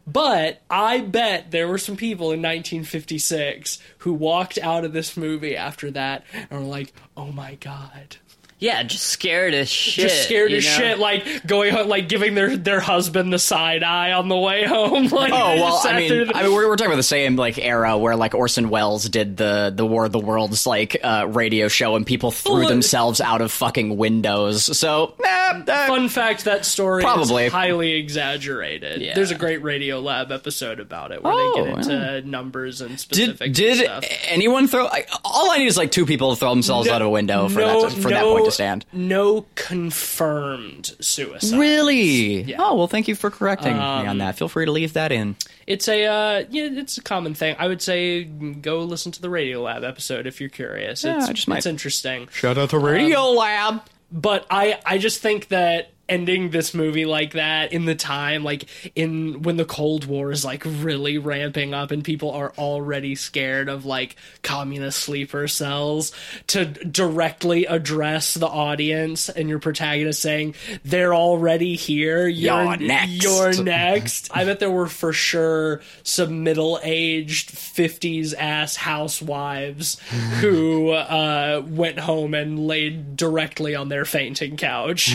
But I bet there were some people in 1956 who walked out of this movie after that and were like, "Oh my god." Yeah, just scared as shit. Just scared as know? shit, like going home, like giving their their husband the side eye on the way home. Like, Oh they well, I mean, there- I mean, we're, we're talking about the same like era where like Orson Welles did the the War of the Worlds like uh, radio show, and people threw Well, uh, themselves out of fucking windows. So, eh, eh, Fun fact: that story Probably. is highly exaggerated. Yeah. There's a great Radio Lab episode about it where Oh, they get into numbers and did specifics. did and stuff. anyone throw? I, all I need is like two people to throw themselves out of a window for that to, for that point to stand. No confirmed suicide. Really? Yeah. Oh well, thank you for correcting me Um, on that. Feel free to leave that in. It's a uh, yeah, it's a common thing. I would say go listen to the Radio Lab episode if you're curious. Yeah, it's, I just might. it's interesting. Shout out to Radio Lab. But I I just think that ending this movie like that in the time like in when the cold war is like really ramping up and people are already scared of like communist sleeper cells to directly address the audience and your protagonist saying they're already here. You're, You're next." you're next. I bet there were for sure some middle-aged 50s ass housewives who uh, went home and laid directly on their fainting couch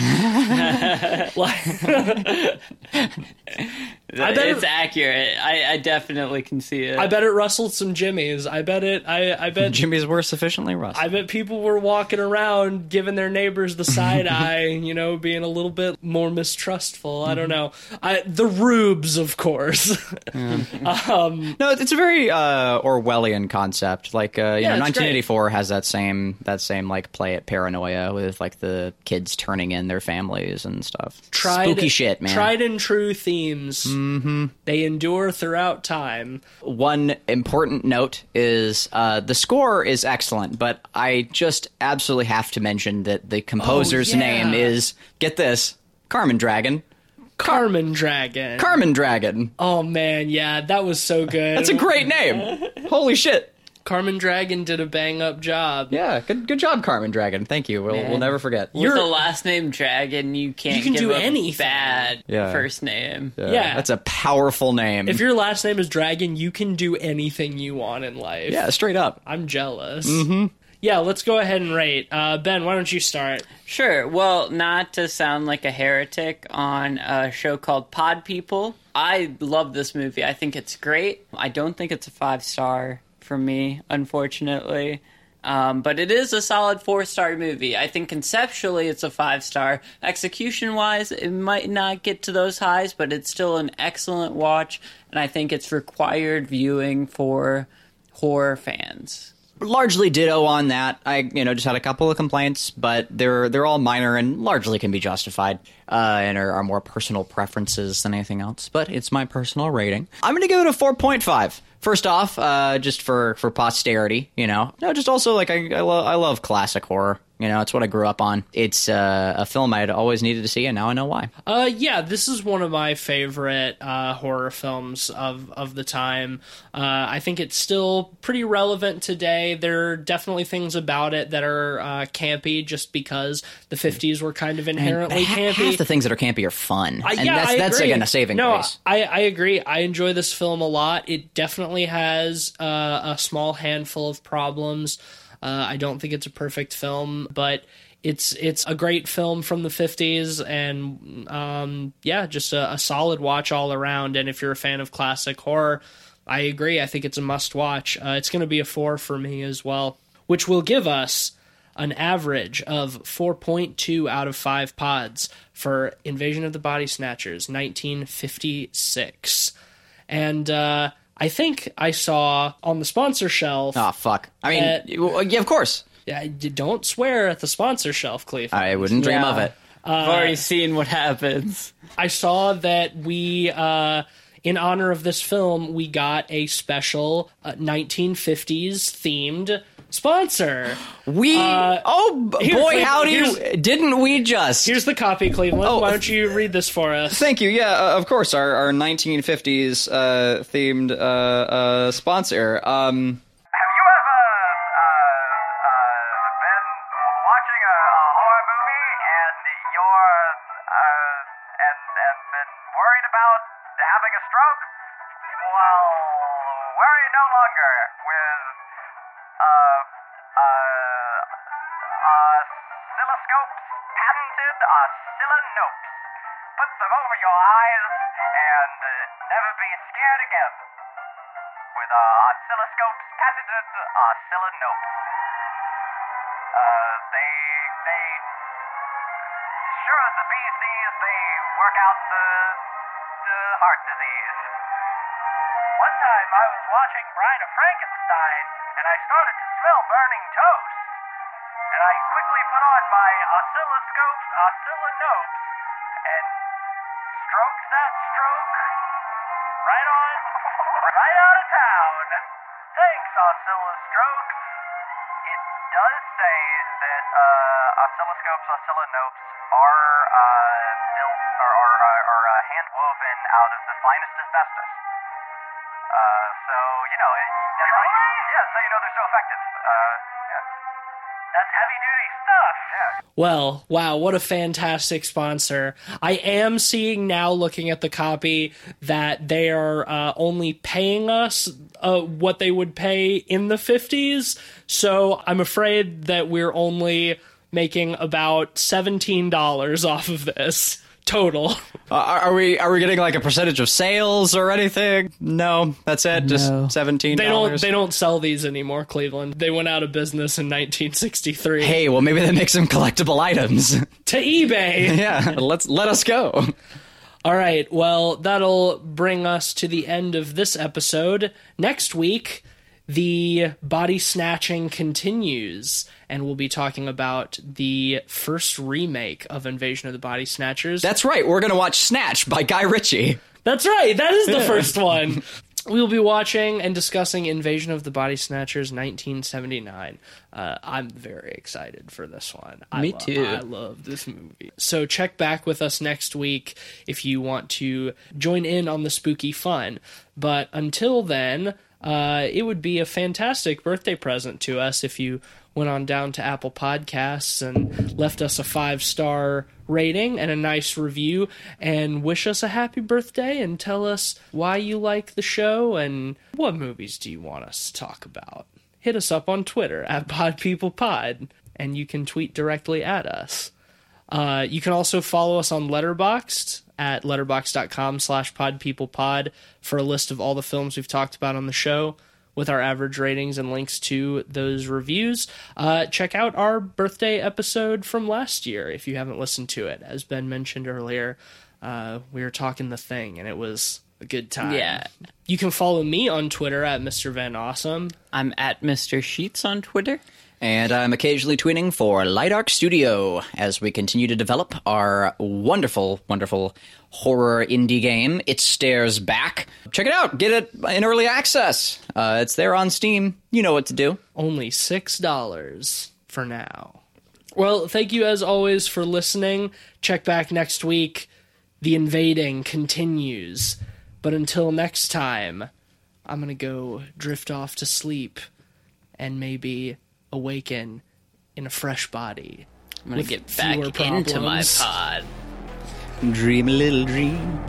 like, I bet it's it- accurate. I, I definitely can see it. I bet it rustled some jimmies. I bet it. I, I bet. jimmies were sufficiently rusty. I bet people were walking around giving their neighbors the side eye, you know, being a little bit more mistrustful. I don't know. I, the rubes, of course. No, it's a very uh, Orwellian concept. Like, uh, you Yeah, know, it's great. 1984 has that same that same like play at paranoia with like the kids turning in their families and stuff. tried, Spooky shit, man. Tried and true themes Mm-hmm. They endure throughout time. One important note is uh, the score is excellent, but I just absolutely have to mention that the composer's yeah. name is get this Carmen Dragon. Carmen Dragon. Carmen Dragon. oh man, yeah, that was so good. That's a great name. Holy shit. Carmen Dragon did a bang up job. Yeah, good good job, Carmen Dragon. Thank you. We'll, Man. we'll never forget. With You're- the last name Dragon, you can't You can give do a anything. bad Yeah. first name. Yeah. That's a powerful name. If your last name is Dragon, you can do anything you want in life. yeah, straight up. I'm jealous. Mm-hmm. Yeah, let's go ahead and rate. Uh, ben, why don't you start? Sure. Well, not to sound like a heretic on a show called Pod People. I love this movie. I think it's great. I don't think it's a five star for me, unfortunately. Um, but it is a solid four star movie. I think conceptually it's a five star. Execution wise, it might not get to those highs, but it's still an excellent watch. And I think it's required viewing for horror fans. largely ditto on that. I you know just had a couple of complaints, but they're they're all minor and largely can be justified uh, and are, are more personal preferences than anything else. But it's my personal rating. I'm going to give it a four point five. First off, uh, just for for posterity, you know, no, just also like I I, lo- I love classic horror. You know, it's what I grew up on. It's uh, a film I'd always needed to see, and now I know why. Uh, yeah, this is one of my favorite uh, horror films of of the time. Uh, I think it's still pretty relevant today. There are definitely things about it that are uh, campy, just because the '50s were kind of inherently campy. Half the things that are campy are fun, Uh, and yeah, that's I that's agree. again a saving no, grace. I, I agree. I enjoy this film a lot. It definitely has uh, a small handful of problems. Uh, I don't think it's a perfect film, but it's it's a great film from the 50s and um, yeah, just a, a solid watch all around. And if you're a fan of classic horror, I agree. I think it's a must watch. Uh, it's going to be a four for me as well, which will give us an average of 4.2 out of 5 pods for Invasion of the Body Snatchers 1956. And uh, I think I saw on the sponsor shelf. Oh fuck! I mean, Uh, yeah, of course. Yeah, you don't swear at the sponsor shelf, Cleveland. I wouldn't dream Yeah. of it. I've already seen what happens. I saw that we, uh, in honor of this film, we got a special uh, 1950s themed sponsor. We oh b- here, boy howdy didn't we just Here's the copy, Cleveland. Oh, Why don't you read this for us? Thank you. Yeah, uh, of course. Our our 1950s uh, themed uh, uh, sponsor. Um, with uh, oscilloscopes patented oscillonopes. Uh, they they sure as the bee's knees, they work out the the heart disease. One time I was watching Bride of Frankenstein, and I started to smell burning toast. And I quickly put on my oscilloscopes, oscillonopes, and stroked that stroke right on, right out of town. Thanks, oscillostrokes. It does say that uh, oscilloscopes, oscillonopes are uh, built or are, are, are uh, hand woven out of the finest asbestos. Uh, so you know, it, that's how you, yeah, so you know they're so effective. Uh, yeah. That's heavy duty stuff. Yeah. Well, wow, what a fantastic sponsor. I am seeing now, looking at the copy, that they are uh, only paying us uh, what they would pay in the 50s. So I'm afraid that we're only making about $17 off of this total. uh, are are we are we getting like a percentage of sales or anything? No, that's it. No. Just seventeen They don't they don't sell these anymore, Cleveland. They went out of business in 1963 Hey, well, maybe that makes some collectible items. to eBay. yeah, let's let us go. All right, well, that'll bring us to the end of this episode. Next week, the body snatching continues, and we'll be talking about the first remake of Invasion of the Body Snatchers. That's right. We're gonna watch Snatch by Guy Ritchie. That's right. That is the first one. We will be watching and discussing Invasion of the Body Snatchers 1979. Uh, I'm very excited for this one. I Me lo- too. I love this movie. So check back with us next week if you want to join in on the spooky fun. But until then, uh, it would be a fantastic birthday present to us if you went on down to Apple Podcasts and left us a five star rating and a nice review and wish us a happy birthday and tell us why you like the show and what movies do you want us to talk about. Hit us up on Twitter at PodPeoplePod and you can tweet directly at us. Uh, you can also follow us on Letterboxd at letterboxd.com slash podpeoplepod for a list of all the films we've talked about on the show with our average ratings and links to those reviews. Uh, check out our birthday episode from last year if you haven't listened to it. As Ben mentioned earlier, uh, we were talking the thing and it was a good time. Yeah. You can follow me on Twitter at Mr. Van Awesome. I'm at Mr. Sheets on Twitter. And I'm occasionally tweeting for Light Arc Studio as we continue to develop our wonderful, wonderful horror indie game. It Stares Back. Check it out. Get it in early access. Uh, it's there on Steam. You know what to do. only six dollars for now. Well, thank you as always for listening. Check back next week. The invading continues. But until next time, I'm gonna go drift off to sleep and maybe awaken in a fresh body. I'm gonna get back fewer into my pod. Dream a little dream.